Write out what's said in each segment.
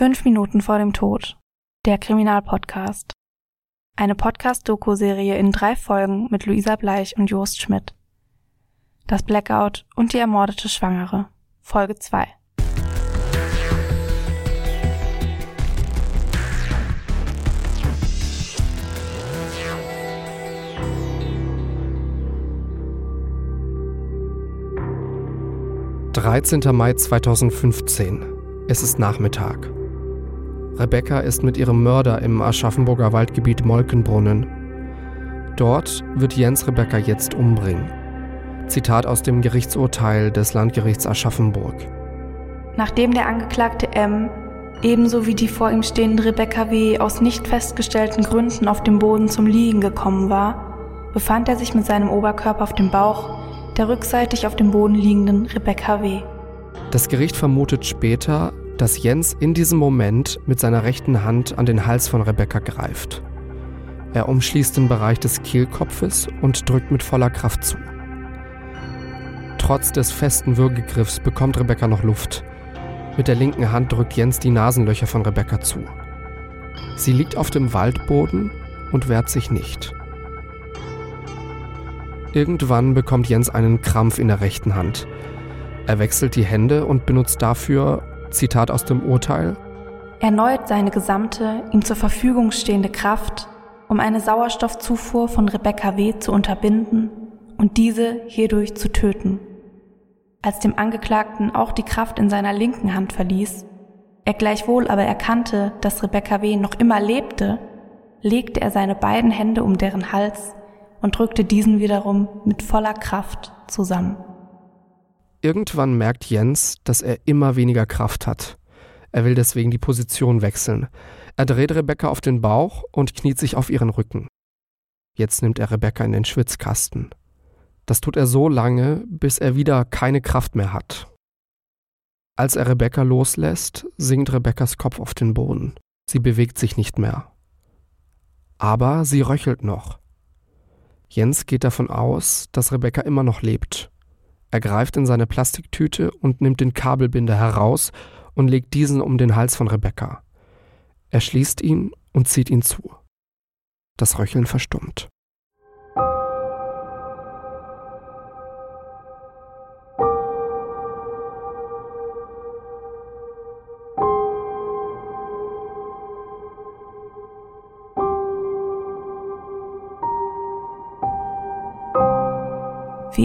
Fünf Minuten vor dem Tod. Der Kriminalpodcast. Eine Podcast-Doku-Serie in drei Folgen mit Luisa Bleich und Jost Schmidt. Das Blackout und die ermordete Schwangere. Folge 2. Dreizehnter Mai 2015. Es ist Nachmittag. Rebecca ist mit ihrem Mörder im Aschaffenburger Waldgebiet Molkenbrunnen. Dort wird Jens Rebecca jetzt umbringen. Zitat aus dem Gerichtsurteil des Landgerichts Aschaffenburg. Nachdem der Angeklagte M ebenso wie die vor ihm stehende Rebecca W. aus nicht festgestellten Gründen auf dem Boden zum Liegen gekommen war, befand er sich mit seinem Oberkörper auf dem Bauch der rückseitig auf dem Boden liegenden Rebecca W. Das Gericht vermutet später, dass Jens in diesem Moment mit seiner rechten Hand an den Hals von Rebecca greift. Er umschließt den Bereich des Kehlkopfes und drückt mit voller Kraft zu. Trotz des festen Würgegriffs bekommt Rebecca noch Luft. Mit der linken Hand drückt Jens die Nasenlöcher von Rebecca zu. Sie liegt auf dem Waldboden und wehrt sich nicht. Irgendwann bekommt Jens einen Krampf in der rechten Hand. Er wechselt die Hände und benutzt dafür Zitat aus dem Urteil. Erneut seine gesamte ihm zur Verfügung stehende Kraft, um eine Sauerstoffzufuhr von Rebecca W. zu unterbinden und diese hierdurch zu töten. Als dem Angeklagten auch die Kraft in seiner linken Hand verließ, er gleichwohl aber erkannte, dass Rebecca W. noch immer lebte, legte er seine beiden Hände um deren Hals und drückte diesen wiederum mit voller Kraft zusammen. Irgendwann merkt Jens, dass er immer weniger Kraft hat. Er will deswegen die Position wechseln. Er dreht Rebecca auf den Bauch und kniet sich auf ihren Rücken. Jetzt nimmt er Rebecca in den Schwitzkasten. Das tut er so lange, bis er wieder keine Kraft mehr hat. Als er Rebecca loslässt, sinkt Rebeccas Kopf auf den Boden. Sie bewegt sich nicht mehr. Aber sie röchelt noch. Jens geht davon aus, dass Rebecca immer noch lebt. Er greift in seine Plastiktüte und nimmt den Kabelbinder heraus und legt diesen um den Hals von Rebecca. Er schließt ihn und zieht ihn zu. Das Röcheln verstummt.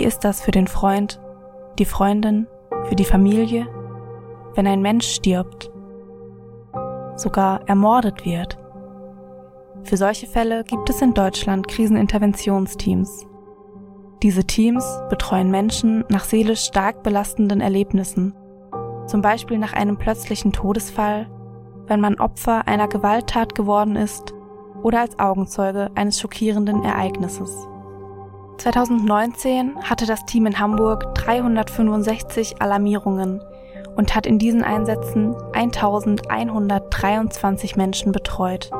Ist das für den Freund, die Freundin, für die Familie, wenn ein Mensch stirbt, sogar ermordet wird? Für solche Fälle gibt es in Deutschland Kriseninterventionsteams. Diese Teams betreuen Menschen nach seelisch stark belastenden Erlebnissen, zum Beispiel nach einem plötzlichen Todesfall, wenn man Opfer einer Gewalttat geworden ist oder als Augenzeuge eines schockierenden Ereignisses. 2019 hatte das Team in Hamburg 365 Alarmierungen und hat in diesen Einsätzen 1123 Menschen betreut.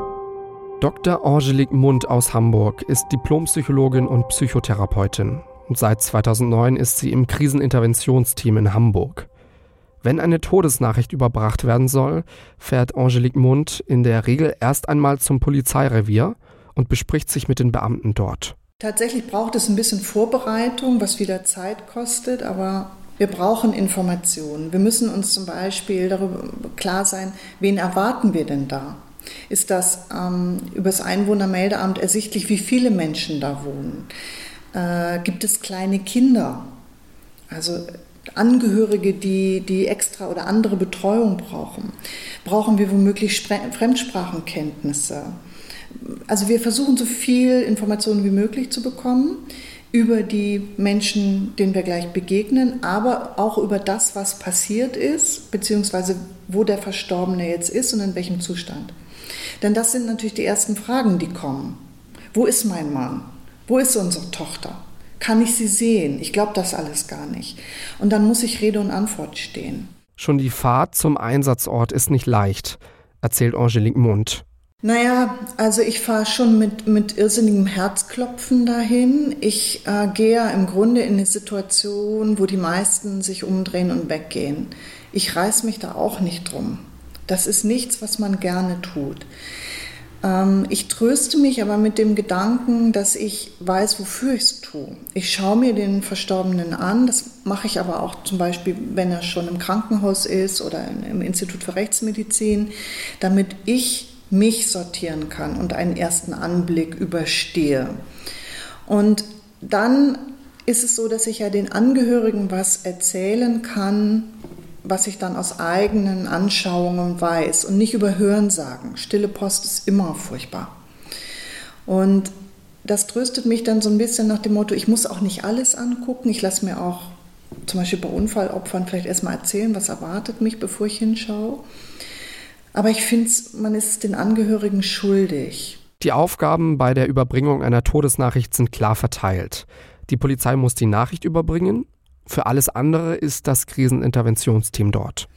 Dr. Angelique Mund aus Hamburg ist Diplompsychologin und Psychotherapeutin. Seit 2009 ist sie im Kriseninterventionsteam in Hamburg. Wenn eine Todesnachricht überbracht werden soll, fährt Angelique Mund in der Regel erst einmal zum Polizeirevier und bespricht sich mit den Beamten dort. Tatsächlich braucht es ein bisschen Vorbereitung, was wieder Zeit kostet, aber wir brauchen Informationen. Wir müssen uns zum Beispiel darüber klar sein, wen erwarten wir denn da? Ist das ähm, über das Einwohnermeldeamt ersichtlich, wie viele Menschen da wohnen? Äh, gibt es kleine Kinder? Also Angehörige, die, die extra oder andere Betreuung brauchen? Brauchen wir womöglich Fremdsprachenkenntnisse? Also wir versuchen so viel Informationen wie möglich zu bekommen über die Menschen, denen wir gleich begegnen, aber auch über das, was passiert ist, beziehungsweise wo der Verstorbene jetzt ist und in welchem Zustand. Denn das sind natürlich die ersten Fragen, die kommen. Wo ist mein Mann? Wo ist unsere Tochter? Kann ich sie sehen? Ich glaube das alles gar nicht. Und dann muss ich Rede und Antwort stehen. Schon die Fahrt zum Einsatzort ist nicht leicht, erzählt Angelique Mund. Naja, also ich fahre schon mit, mit irrsinnigem Herzklopfen dahin. Ich äh, gehe ja im Grunde in eine Situation, wo die meisten sich umdrehen und weggehen. Ich reiß mich da auch nicht drum, Das ist nichts, was man gerne tut. Ähm, ich tröste mich aber mit dem Gedanken, dass ich weiß, wofür ich es tue. Ich schaue mir den Verstorbenen an, das mache ich aber auch zum Beispiel, wenn er schon im Krankenhaus ist oder im Institut für Rechtsmedizin, damit ich mich sortieren kann und einen ersten Anblick überstehe. Und dann ist es so, dass ich ja den Angehörigen was erzählen kann, was ich dann aus eigenen Anschauungen weiß und nicht über Hörensagen. Stille Post ist immer furchtbar. Und das tröstet mich dann so ein bisschen nach dem Motto, ich muss auch nicht alles angucken. Ich lasse mir auch zum Beispiel bei Unfallopfern vielleicht erstmal erzählen, was erwartet mich, bevor ich hinschaue. Aber ich finde, man ist den Angehörigen schuldig. Die Aufgaben bei der Überbringung einer Todesnachricht sind klar verteilt. Die Polizei muss die Nachricht überbringen, für alles andere ist das Kriseninterventionsteam dort.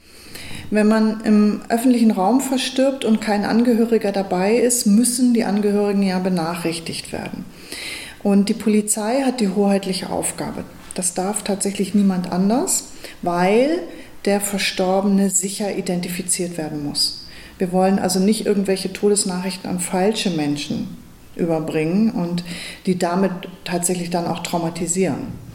Wenn man im öffentlichen Raum verstirbt und kein Angehöriger dabei ist, müssen die Angehörigen ja benachrichtigt werden. Und die Polizei hat die hoheitliche Aufgabe. Das darf tatsächlich niemand anders, weil der Verstorbene sicher identifiziert werden muss. Wir wollen also nicht irgendwelche Todesnachrichten an falsche Menschen überbringen und die damit tatsächlich dann auch traumatisieren.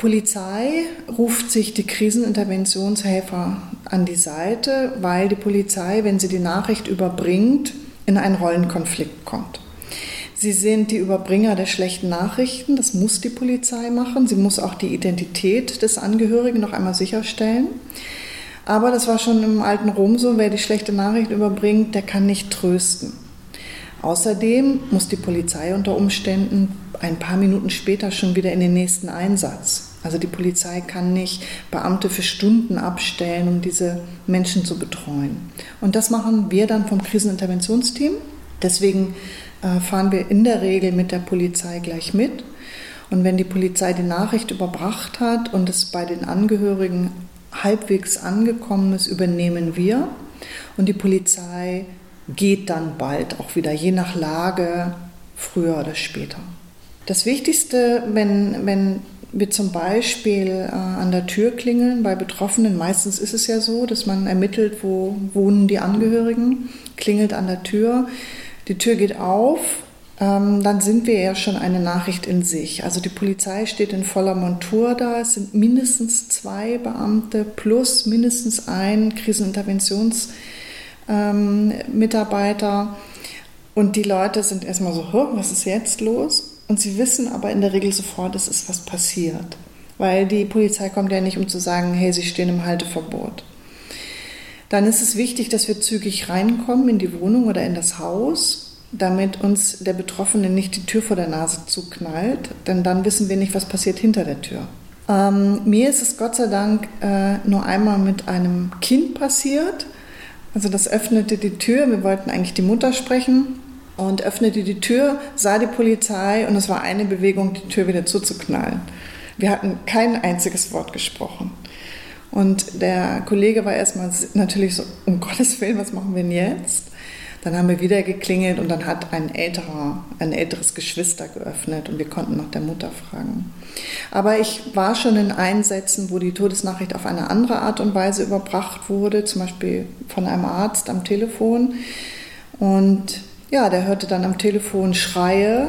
Polizei ruft sich die Kriseninterventionshelfer an die Seite, weil die Polizei, wenn sie die Nachricht überbringt, in einen Rollenkonflikt kommt. Sie sind die Überbringer der schlechten Nachrichten, das muss die Polizei machen. Sie muss auch die Identität des Angehörigen noch einmal sicherstellen. Aber das war schon im alten Rom so, wer die schlechte Nachricht überbringt, der kann nicht trösten. Außerdem muss die Polizei unter Umständen ein paar Minuten später schon wieder in den nächsten Einsatz. Also die Polizei kann nicht Beamte für Stunden abstellen, um diese Menschen zu betreuen. Und das machen wir dann vom Kriseninterventionsteam. Deswegen äh, fahren wir in der Regel mit der Polizei gleich mit. Und wenn die Polizei die Nachricht überbracht hat und es bei den Angehörigen halbwegs angekommen ist, übernehmen wir. Und die Polizei geht dann bald auch wieder, je nach Lage, früher oder später. Das Wichtigste, wenn, wenn wir zum Beispiel äh, an der Tür klingeln bei Betroffenen. Meistens ist es ja so, dass man ermittelt, wo wohnen die Angehörigen, klingelt an der Tür, die Tür geht auf, dann sind wir ja schon eine Nachricht in sich. Also die Polizei steht in voller Montur da, es sind mindestens zwei Beamte plus mindestens ein Kriseninterventionsmitarbeiter. Ähm, und die Leute sind erstmal so, was ist jetzt los? Und sie wissen aber in der Regel sofort, es ist was passiert. Weil die Polizei kommt ja nicht, um zu sagen, hey, Sie stehen im Halteverbot. Dann ist es wichtig, dass wir zügig reinkommen in die Wohnung oder in das Haus, damit uns der Betroffene nicht die Tür vor der Nase zuknallt, denn dann wissen wir nicht, was passiert hinter der Tür. Ähm, mir ist es Gott sei Dank äh, nur einmal mit einem Kind passiert. Also das öffnete die Tür, wir wollten eigentlich die Mutter sprechen und öffnete die Tür, sah die Polizei und es war eine Bewegung, die Tür wieder zuzuknallen. Wir hatten kein einziges Wort gesprochen. Und der Kollege war erstmal natürlich so, um Gottes Willen, was machen wir denn jetzt? Dann haben wir wieder geklingelt und dann hat ein älterer, ein älteres Geschwister geöffnet und wir konnten nach der Mutter fragen. Aber ich war schon in Einsätzen, wo die Todesnachricht auf eine andere Art und Weise überbracht wurde, zum Beispiel von einem Arzt am Telefon. Und ja, der hörte dann am Telefon Schreie,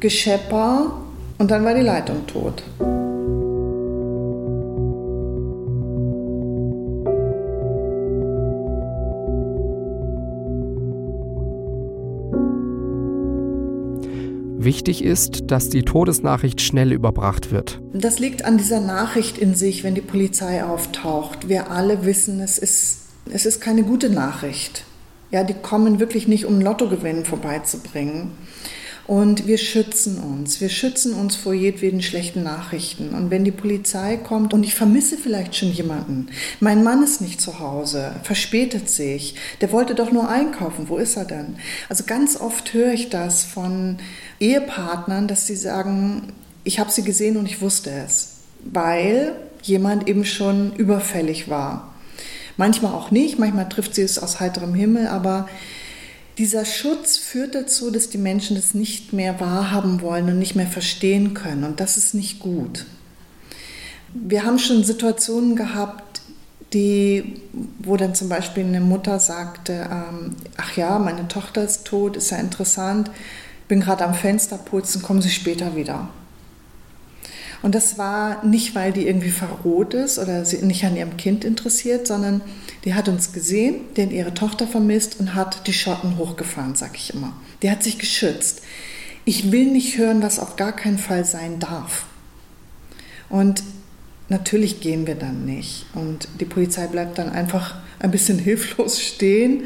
Geschepper und dann war die Leitung tot. Wichtig ist, dass die Todesnachricht schnell überbracht wird. Das liegt an dieser Nachricht in sich, wenn die Polizei auftaucht. Wir alle wissen, es ist, es ist keine gute Nachricht. Ja, die kommen wirklich nicht, um Lottogewinn vorbeizubringen. Und wir schützen uns. Wir schützen uns vor jedweden schlechten Nachrichten. Und wenn die Polizei kommt und ich vermisse vielleicht schon jemanden, mein Mann ist nicht zu Hause, verspätet sich, der wollte doch nur einkaufen, wo ist er denn? Also ganz oft höre ich das von Ehepartnern, dass sie sagen, ich habe sie gesehen und ich wusste es, weil jemand eben schon überfällig war. Manchmal auch nicht, manchmal trifft sie es aus heiterem Himmel, aber dieser Schutz führt dazu, dass die Menschen das nicht mehr wahrhaben wollen und nicht mehr verstehen können. Und das ist nicht gut. Wir haben schon Situationen gehabt, die, wo dann zum Beispiel eine Mutter sagte, ähm, ach ja, meine Tochter ist tot, ist ja interessant, bin gerade am Fenster putzen, kommen Sie später wieder. Und das war nicht, weil die irgendwie verroht ist oder sie nicht an ihrem Kind interessiert, sondern die hat uns gesehen, hat ihre Tochter vermisst und hat die Schotten hochgefahren, sag ich immer. Die hat sich geschützt. Ich will nicht hören, was auf gar keinen Fall sein darf. Und natürlich gehen wir dann nicht. Und die Polizei bleibt dann einfach ein bisschen hilflos stehen.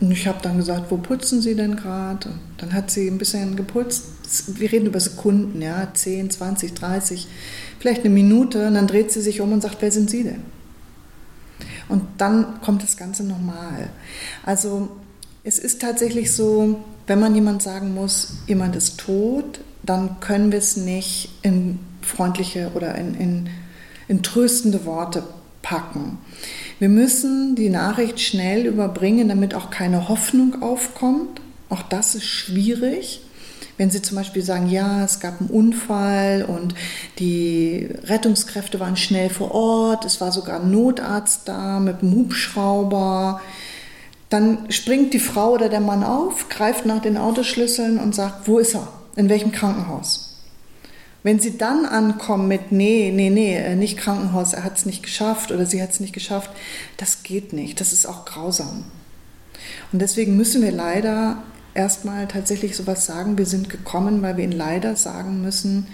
Und ich habe dann gesagt, wo putzen Sie denn gerade? Dann hat sie ein bisschen geputzt. Wir reden über Sekunden, ja, 10, 20, 30, vielleicht eine Minute. Und dann dreht sie sich um und sagt, wer sind Sie denn? Und dann kommt das Ganze normal. Also es ist tatsächlich so, wenn man jemand sagen muss, jemand ist tot, dann können wir es nicht in freundliche oder in, in, in tröstende Worte packen. Wir müssen die Nachricht schnell überbringen, damit auch keine Hoffnung aufkommt. Auch das ist schwierig. Wenn Sie zum Beispiel sagen, ja, es gab einen Unfall und die Rettungskräfte waren schnell vor Ort, es war sogar ein Notarzt da mit einem Hubschrauber, dann springt die Frau oder der Mann auf, greift nach den Autoschlüsseln und sagt, wo ist er? In welchem Krankenhaus? Wenn sie dann ankommen mit, nee, nee, nee, äh, nicht Krankenhaus, er hat es nicht geschafft oder sie hat es nicht geschafft, das geht nicht. Das ist auch grausam. Und deswegen müssen wir leider erstmal tatsächlich sowas sagen, wir sind gekommen, weil wir ihnen leider sagen müssen,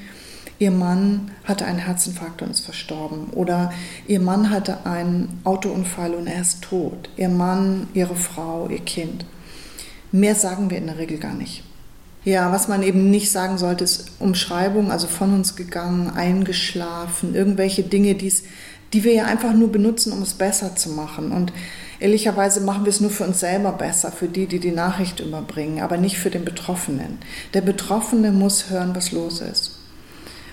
ihr Mann hatte einen Herzinfarkt und ist verstorben oder ihr Mann hatte einen Autounfall und er ist tot, ihr Mann, ihre Frau, ihr Kind. Mehr sagen wir in der Regel gar nicht. Ja, was man eben nicht sagen sollte, ist Umschreibung, also von uns gegangen, eingeschlafen, irgendwelche Dinge, die's, die wir ja einfach nur benutzen, um es besser zu machen. Und Ehrlicherweise machen wir es nur für uns selber besser, für die, die die Nachricht überbringen, aber nicht für den Betroffenen. Der Betroffene muss hören, was los ist.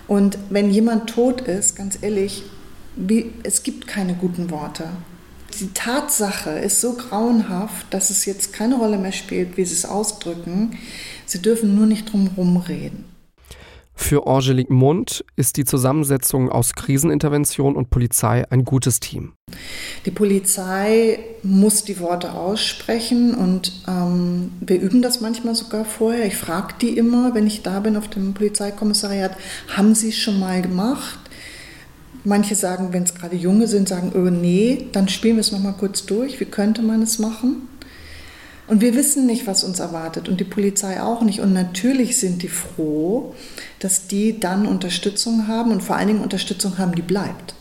Und wenn jemand tot ist, ganz ehrlich, wie, es gibt keine guten Worte. Die Tatsache ist so grauenhaft, dass es jetzt keine Rolle mehr spielt, wie sie es ausdrücken. Sie dürfen nur nicht drum herum reden. Für Angelique Mund ist die Zusammensetzung aus Krisenintervention und Polizei ein gutes Team. Die Polizei muss die Worte aussprechen und ähm, wir üben das manchmal sogar vorher. Ich frage die immer, wenn ich da bin auf dem Polizeikommissariat, haben sie es schon mal gemacht? Manche sagen, wenn es gerade Junge sind, sagen, oh nee, dann spielen wir es nochmal kurz durch. Wie könnte man es machen? Und wir wissen nicht, was uns erwartet und die Polizei auch nicht. Und natürlich sind die froh, dass die dann Unterstützung haben und vor allen Dingen Unterstützung haben, die bleibt.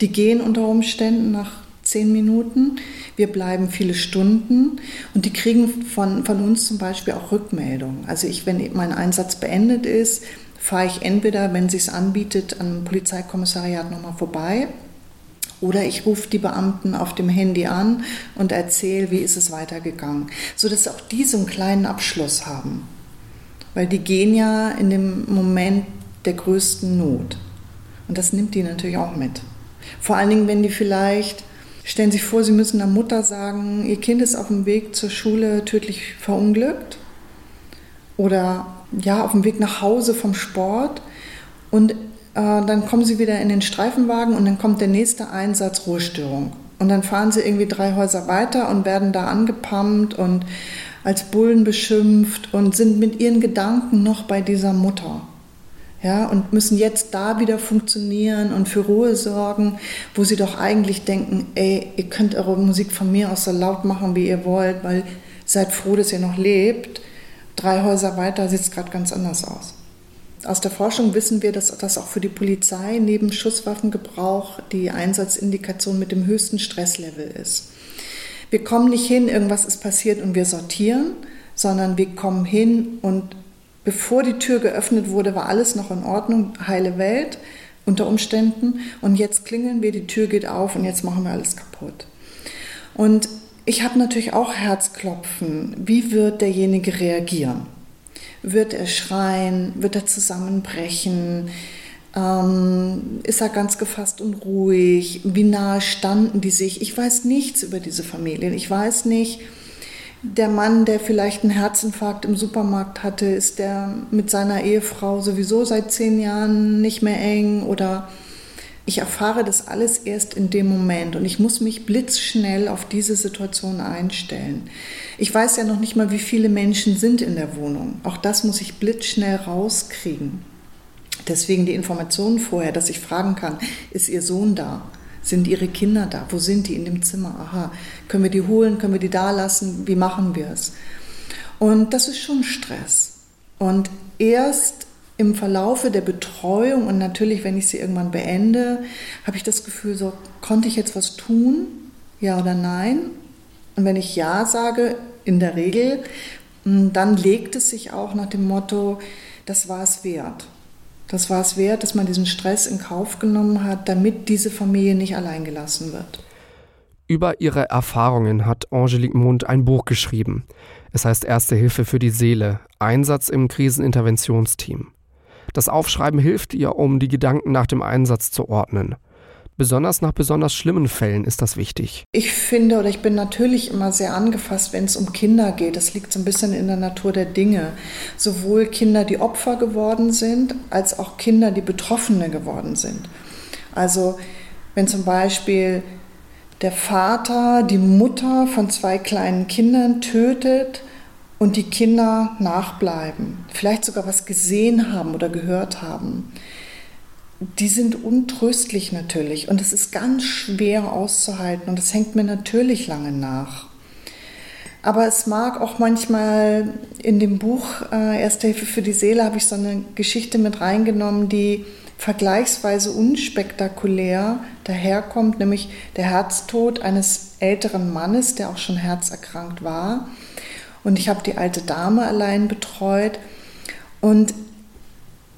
Die gehen unter Umständen nach zehn Minuten, wir bleiben viele Stunden und die kriegen von, von uns zum Beispiel auch Rückmeldungen. Also ich, wenn mein Einsatz beendet ist, fahre ich entweder, wenn es sich anbietet, am Polizeikommissariat nochmal vorbei oder ich rufe die Beamten auf dem Handy an und erzähle, wie ist es weitergegangen, sodass auch die so einen kleinen Abschluss haben. Weil die gehen ja in dem Moment der größten Not. Und das nimmt die natürlich auch mit. Vor allen Dingen, wenn die vielleicht, stellen Sie sich vor, Sie müssen der Mutter sagen, Ihr Kind ist auf dem Weg zur Schule tödlich verunglückt. Oder ja, auf dem Weg nach Hause vom Sport. Und äh, dann kommen sie wieder in den Streifenwagen und dann kommt der nächste Einsatz Ruhestörung. Und dann fahren sie irgendwie drei Häuser weiter und werden da angepumpt und als Bullen beschimpft und sind mit ihren Gedanken noch bei dieser Mutter. Ja, und müssen jetzt da wieder funktionieren und für Ruhe sorgen, wo sie doch eigentlich denken, ey, ihr könnt eure Musik von mir aus so laut machen, wie ihr wollt, weil seid froh, dass ihr noch lebt. Drei Häuser weiter sieht es gerade ganz anders aus. Aus der Forschung wissen wir, dass das auch für die Polizei neben Schusswaffengebrauch die Einsatzindikation mit dem höchsten Stresslevel ist. Wir kommen nicht hin, irgendwas ist passiert und wir sortieren, sondern wir kommen hin und bevor die Tür geöffnet wurde, war alles noch in Ordnung, heile Welt unter Umständen und jetzt klingeln wir, die Tür geht auf und jetzt machen wir alles kaputt. Und ich habe natürlich auch Herzklopfen. Wie wird derjenige reagieren? Wird er schreien? Wird er zusammenbrechen? Ähm, ist er ganz gefasst und ruhig? Wie nahe standen die sich? Ich weiß nichts über diese Familien. Ich weiß nicht, der Mann, der vielleicht einen Herzinfarkt im Supermarkt hatte, ist der mit seiner Ehefrau sowieso seit zehn Jahren nicht mehr eng oder Ich erfahre das alles erst in dem Moment und ich muss mich blitzschnell auf diese Situation einstellen. Ich weiß ja noch nicht mal, wie viele Menschen sind in der Wohnung. Auch das muss ich blitzschnell rauskriegen. Deswegen die Informationen vorher, dass ich fragen kann, ist Ihr Sohn da? Sind Ihre Kinder da? Wo sind die in dem Zimmer? Aha, können wir die holen? Können wir die da lassen? Wie machen wir es? Und das ist schon Stress. Und erst im Verlaufe der Betreuung und natürlich, wenn ich sie irgendwann beende, habe ich das Gefühl, so konnte ich jetzt was tun? Ja oder nein? Und wenn ich Ja sage, in der Regel, hm, dann legt es sich auch nach dem Motto, das war es wert. Das war es wert, dass man diesen Stress in Kauf genommen hat, damit diese Familie nicht allein gelassen wird. Über ihre Erfahrungen hat Angelique Mund ein Buch geschrieben. Es heißt Erste Hilfe für die Seele, Einsatz im Kriseninterventionsteam. Das Aufschreiben hilft ihr, um die Gedanken nach dem Einsatz zu ordnen. Besonders nach besonders schlimmen Fällen ist das wichtig. Ich finde oder ich bin natürlich immer sehr angefasst, wenn es um Kinder geht. Das liegt so ein bisschen in der Natur der Dinge. Sowohl Kinder, die Opfer geworden sind, als auch Kinder, die Betroffene geworden sind. Also wenn zum Beispiel der Vater die Mutter von zwei kleinen Kindern tötet, und die Kinder nachbleiben, vielleicht sogar was gesehen haben oder gehört haben, die sind untröstlich natürlich und es ist ganz schwer auszuhalten und es hängt mir natürlich lange nach. Aber es mag auch manchmal in dem Buch äh, Erste Hilfe für die Seele habe ich so eine Geschichte mit reingenommen, die vergleichsweise unspektakulär daherkommt, nämlich der Herztod eines älteren Mannes, der auch schon herzerkrankt war und ich habe die alte Dame allein betreut. Und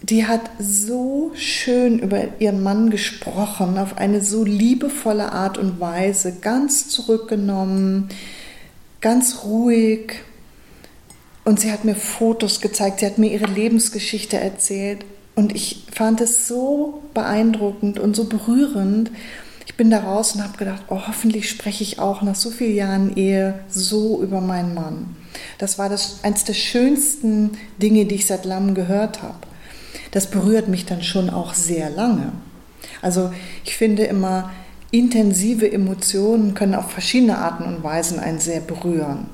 die hat so schön über ihren Mann gesprochen, auf eine so liebevolle Art und Weise, ganz zurückgenommen, ganz ruhig. Und sie hat mir Fotos gezeigt, sie hat mir ihre Lebensgeschichte erzählt. Und ich fand es so beeindruckend und so berührend. Ich bin da raus und habe gedacht, oh, hoffentlich spreche ich auch nach so vielen Jahren Ehe so über meinen Mann. Das war das, eines der schönsten Dinge, die ich seit langem gehört habe. Das berührt mich dann schon auch sehr lange. Also ich finde immer, intensive Emotionen können auf verschiedene Arten und Weisen einen sehr berühren.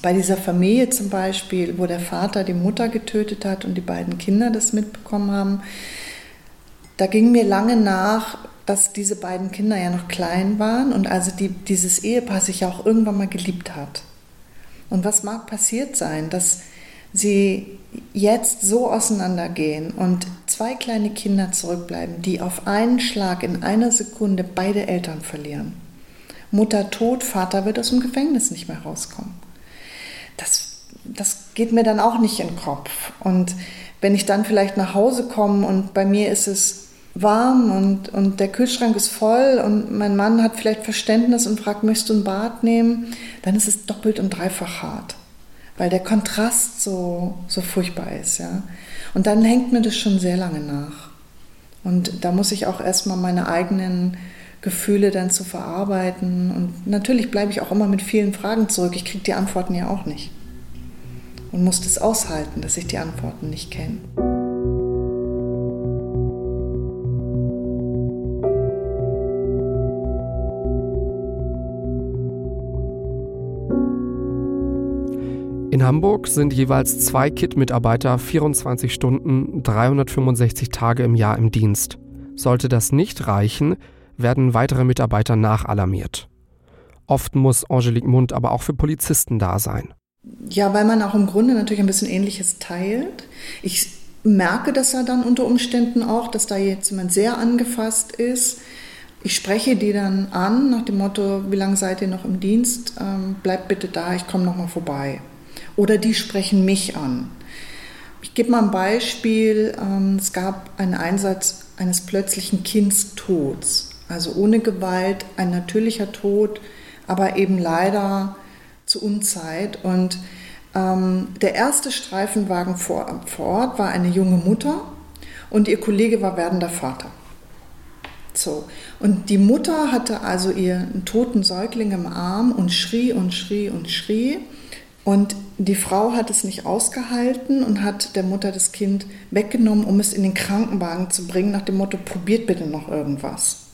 Bei dieser Familie zum Beispiel, wo der Vater die Mutter getötet hat und die beiden Kinder das mitbekommen haben, da ging mir lange nach, dass diese beiden Kinder ja noch klein waren und also die, dieses Ehepaar sich ja auch irgendwann mal geliebt hat. Und was mag passiert sein, dass sie jetzt so auseinandergehen und zwei kleine Kinder zurückbleiben, die auf einen Schlag in einer Sekunde beide Eltern verlieren. Mutter tot, Vater wird aus dem Gefängnis nicht mehr rauskommen. Das, das geht mir dann auch nicht in den Kopf. Und wenn ich dann vielleicht nach Hause komme und bei mir ist es warm und, und der Kühlschrank ist voll und mein Mann hat vielleicht Verständnis und fragt, möchtest du ein Bad nehmen, dann ist es doppelt und dreifach hart, weil der Kontrast so, so furchtbar ist. Ja? Und dann hängt mir das schon sehr lange nach. Und da muss ich auch erstmal meine eigenen Gefühle dann zu verarbeiten. Und natürlich bleibe ich auch immer mit vielen Fragen zurück. Ich kriege die Antworten ja auch nicht. Und muss das aushalten, dass ich die Antworten nicht kenne. In Hamburg sind jeweils zwei KIT-Mitarbeiter 24 Stunden, 365 Tage im Jahr im Dienst. Sollte das nicht reichen, werden weitere Mitarbeiter nachalarmiert. Oft muss Angelique Mund aber auch für Polizisten da sein. Ja, weil man auch im Grunde natürlich ein bisschen Ähnliches teilt. Ich merke das ja dann unter Umständen auch, dass da jetzt jemand sehr angefasst ist. Ich spreche die dann an nach dem Motto, wie lange seid ihr noch im Dienst? Ähm, bleibt bitte da, ich komme nochmal vorbei oder die sprechen mich an. Ich gebe mal ein Beispiel. Ähm, es gab einen Einsatz eines plötzlichen Kindstods, also ohne Gewalt, ein natürlicher Tod, aber eben leider zu Unzeit. Und ähm, der erste Streifenwagen vor, vor Ort war eine junge Mutter und ihr Kollege war werdender Vater. So. Und die Mutter hatte also ihren toten Säugling im Arm und schrie und schrie und schrie. Und die Frau hat es nicht ausgehalten und hat der Mutter das Kind weggenommen, um es in den Krankenwagen zu bringen, nach dem Motto, probiert bitte noch irgendwas.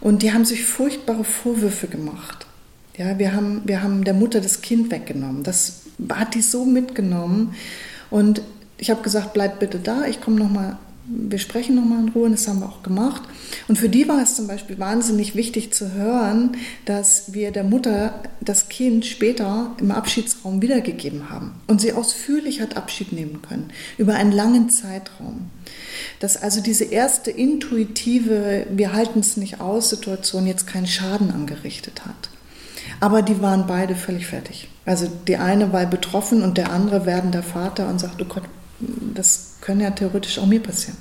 Und die haben sich furchtbare Vorwürfe gemacht. Ja, wir haben, wir haben der Mutter das Kind weggenommen. Das hat die so mitgenommen. Und ich habe gesagt, bleib bitte da, ich komme nochmal wir sprechen nochmal in Ruhe und das haben wir auch gemacht. Und für die war es zum Beispiel wahnsinnig wichtig zu hören, dass wir der Mutter das Kind später im Abschiedsraum wiedergegeben haben und sie ausführlich hat Abschied nehmen können, über einen langen Zeitraum. Dass also diese erste intuitive, wir halten es nicht aus, Situation jetzt keinen Schaden angerichtet hat. Aber die waren beide völlig fertig. Also die eine war betroffen und der andere werdender Vater und sagt, oh Gott, das könnte ja theoretisch auch mir passieren.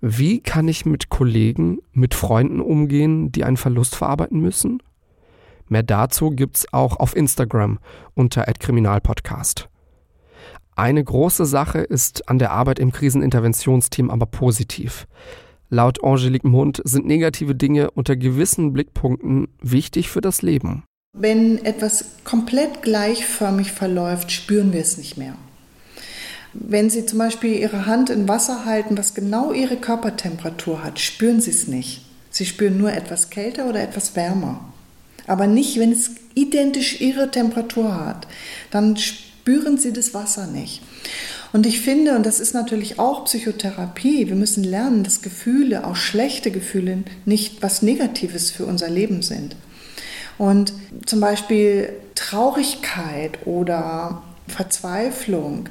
Wie kann ich mit Kollegen, mit Freunden umgehen, die einen Verlust verarbeiten müssen? Mehr dazu gibt's auch auf Instagram unter @kriminalpodcast. Eine große Sache ist an der Arbeit im Kriseninterventionsteam aber positiv. Laut Angelique Mund sind negative Dinge unter gewissen Blickpunkten wichtig für das Leben. Wenn etwas komplett gleichförmig verläuft, spüren wir es nicht mehr. Wenn Sie zum Beispiel Ihre Hand in Wasser halten, was genau Ihre Körpertemperatur hat, spüren Sie es nicht. Sie spüren nur etwas kälter oder etwas wärmer. Aber nicht, wenn es identisch Ihre Temperatur hat. Dann spüren Sie das Wasser nicht. Und ich finde, und das ist natürlich auch Psychotherapie, wir müssen lernen, dass Gefühle, auch schlechte Gefühle, nicht was Negatives für unser Leben sind. Und zum Beispiel Traurigkeit oder Verzweiflung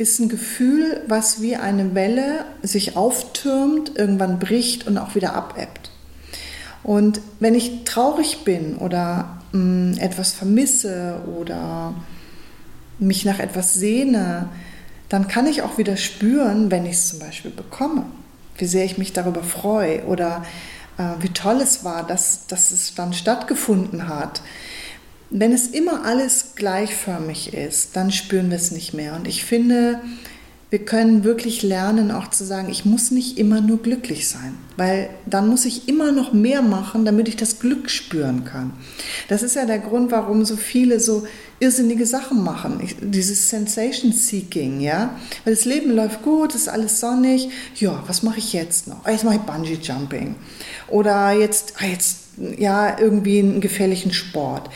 ist ein Gefühl, was wie eine Welle sich auftürmt, irgendwann bricht und auch wieder abebbt. Und wenn ich traurig bin oder mh, mm, etwas vermisse oder mich nach etwas sehne, dann kann ich auch wieder spüren, wenn ich es zum Beispiel bekomme, wie sehr ich mich darüber freue oder äh, wie toll es war, dass, dass es dann stattgefunden hat. Wenn es immer alles gleichförmig ist, dann spüren wir es nicht mehr. Und ich finde, wir können wirklich lernen, auch zu sagen, ich muss nicht immer nur glücklich sein, weil dann muss ich immer noch mehr machen, damit ich das Glück spüren kann. Das ist ja der Grund, warum so viele so irrsinnige Sachen machen, ich, dieses Sensation Seeking, ja, weil das Leben läuft gut, ist alles sonnig, ja, was mache ich jetzt noch? Ah, jetzt mache ich Bungee Jumping oder jetzt, ah, jetzt ja irgendwie einen gefährlichen Sport.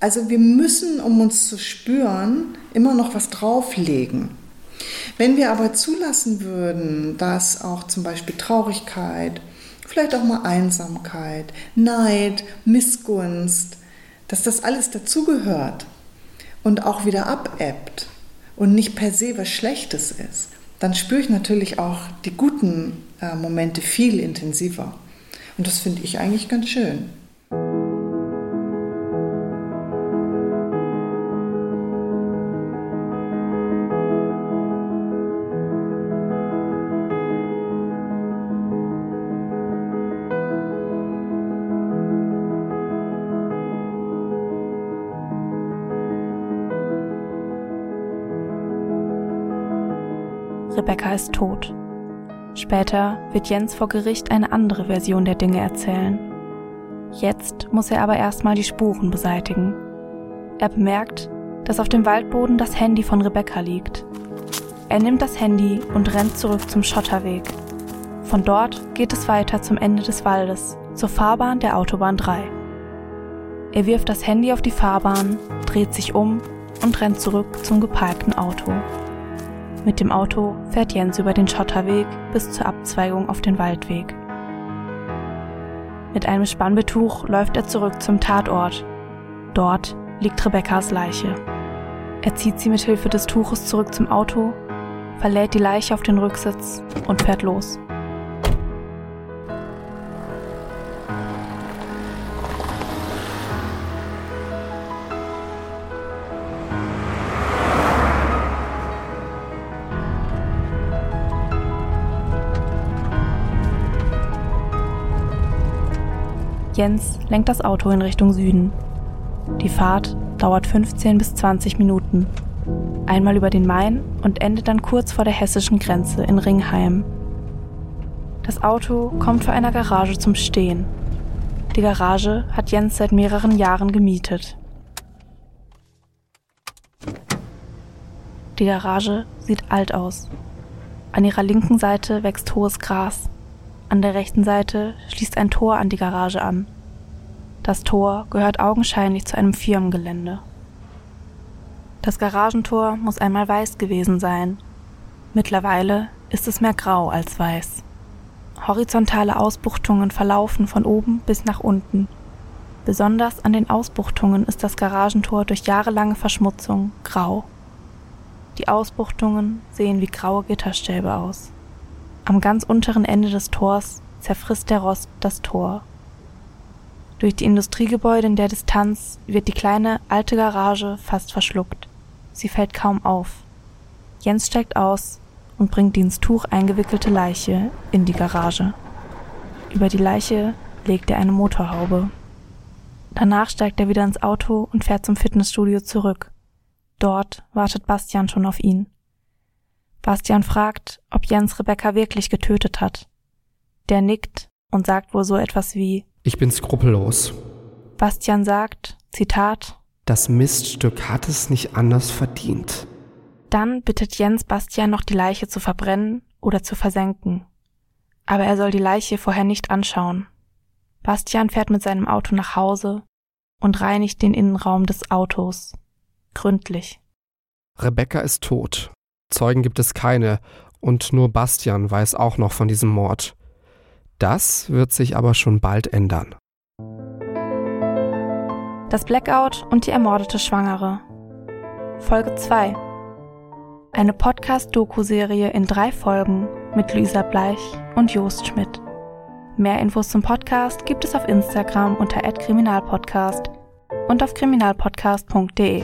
Also wir müssen, um uns zu spüren, immer noch was drauflegen. Wenn wir aber zulassen würden, dass auch zum Beispiel Traurigkeit, vielleicht auch mal Einsamkeit, Neid, Missgunst, dass das alles dazugehört und auch wieder abebbt und nicht per se was Schlechtes ist, dann spüre ich natürlich auch die guten äh, Momente viel intensiver. Und das finde ich eigentlich ganz schön. Rebecca ist tot. Später wird Jens vor Gericht eine andere Version der Dinge erzählen. Jetzt muss er aber erstmal die Spuren beseitigen. Er bemerkt, dass auf dem Waldboden das Handy von Rebecca liegt. Er nimmt das Handy und rennt zurück zum Schotterweg. Von dort geht es weiter zum Ende des Waldes, zur Fahrbahn der Autobahn 3. Er wirft das Handy auf die Fahrbahn, dreht sich um und rennt zurück zum geparkten Auto. Mit dem Auto fährt Jens über den Schotterweg bis zur Abzweigung auf den Waldweg. Mit einem Spannbetuch läuft er zurück zum Tatort. Dort liegt Rebekkas Leiche. Er zieht sie mit Hilfe des Tuches zurück zum Auto, verlädt die Leiche auf den Rücksitz und fährt los. Jens lenkt das Auto in Richtung Süden. Die Fahrt dauert 15 bis 20 Minuten. Einmal über den Main und endet dann kurz vor der hessischen Grenze in Ringheim. Das Auto kommt vor einer Garage zum Stehen. Die Garage hat Jens seit mehreren Jahren gemietet. Die Garage sieht alt aus. An ihrer linken Seite wächst hohes Gras. An der rechten Seite schließt ein Tor an die Garage an. Das Tor gehört augenscheinlich zu einem Firmengelände. Das Garagentor muss einmal weiß gewesen sein. Mittlerweile ist es mehr grau als weiß. Horizontale Ausbuchtungen verlaufen von oben bis nach unten. Besonders an den Ausbuchtungen ist das Garagentor durch jahrelange Verschmutzung grau. Die Ausbuchtungen sehen wie graue Gitterstäbe aus. Am ganz unteren Ende des Tors zerfrisst der Rost das Tor. Durch die Industriegebäude in der Distanz wird die kleine alte Garage fast verschluckt. Sie fällt kaum auf. Jens steigt aus und bringt die ins Tuch eingewickelte Leiche in die Garage. Über die Leiche legt er eine Motorhaube. Danach steigt er wieder ins Auto und fährt zum Fitnessstudio zurück. Dort wartet Bastian schon auf ihn. Bastian fragt, ob Jens Rebecca wirklich getötet hat. Der nickt und sagt wohl so etwas wie Ich bin skrupellos. Bastian sagt, Zitat, Das Miststück hat es nicht anders verdient. Dann bittet Jens Bastian noch die Leiche zu verbrennen oder zu versenken. Aber er soll die Leiche vorher nicht anschauen. Bastian fährt mit seinem Auto nach Hause und reinigt den Innenraum des Autos. Gründlich. Rebecca ist tot. Zeugen gibt es keine und nur Bastian weiß auch noch von diesem Mord. Das wird sich aber schon bald ändern. Das Blackout und die ermordete Schwangere. Folge 2. Eine Podcast-Doku-Serie in drei Folgen mit Luisa Bleich und Jost Schmidt. Mehr Infos zum Podcast gibt es auf Instagram unter @kriminalpodcast und auf kriminalpodcast.de.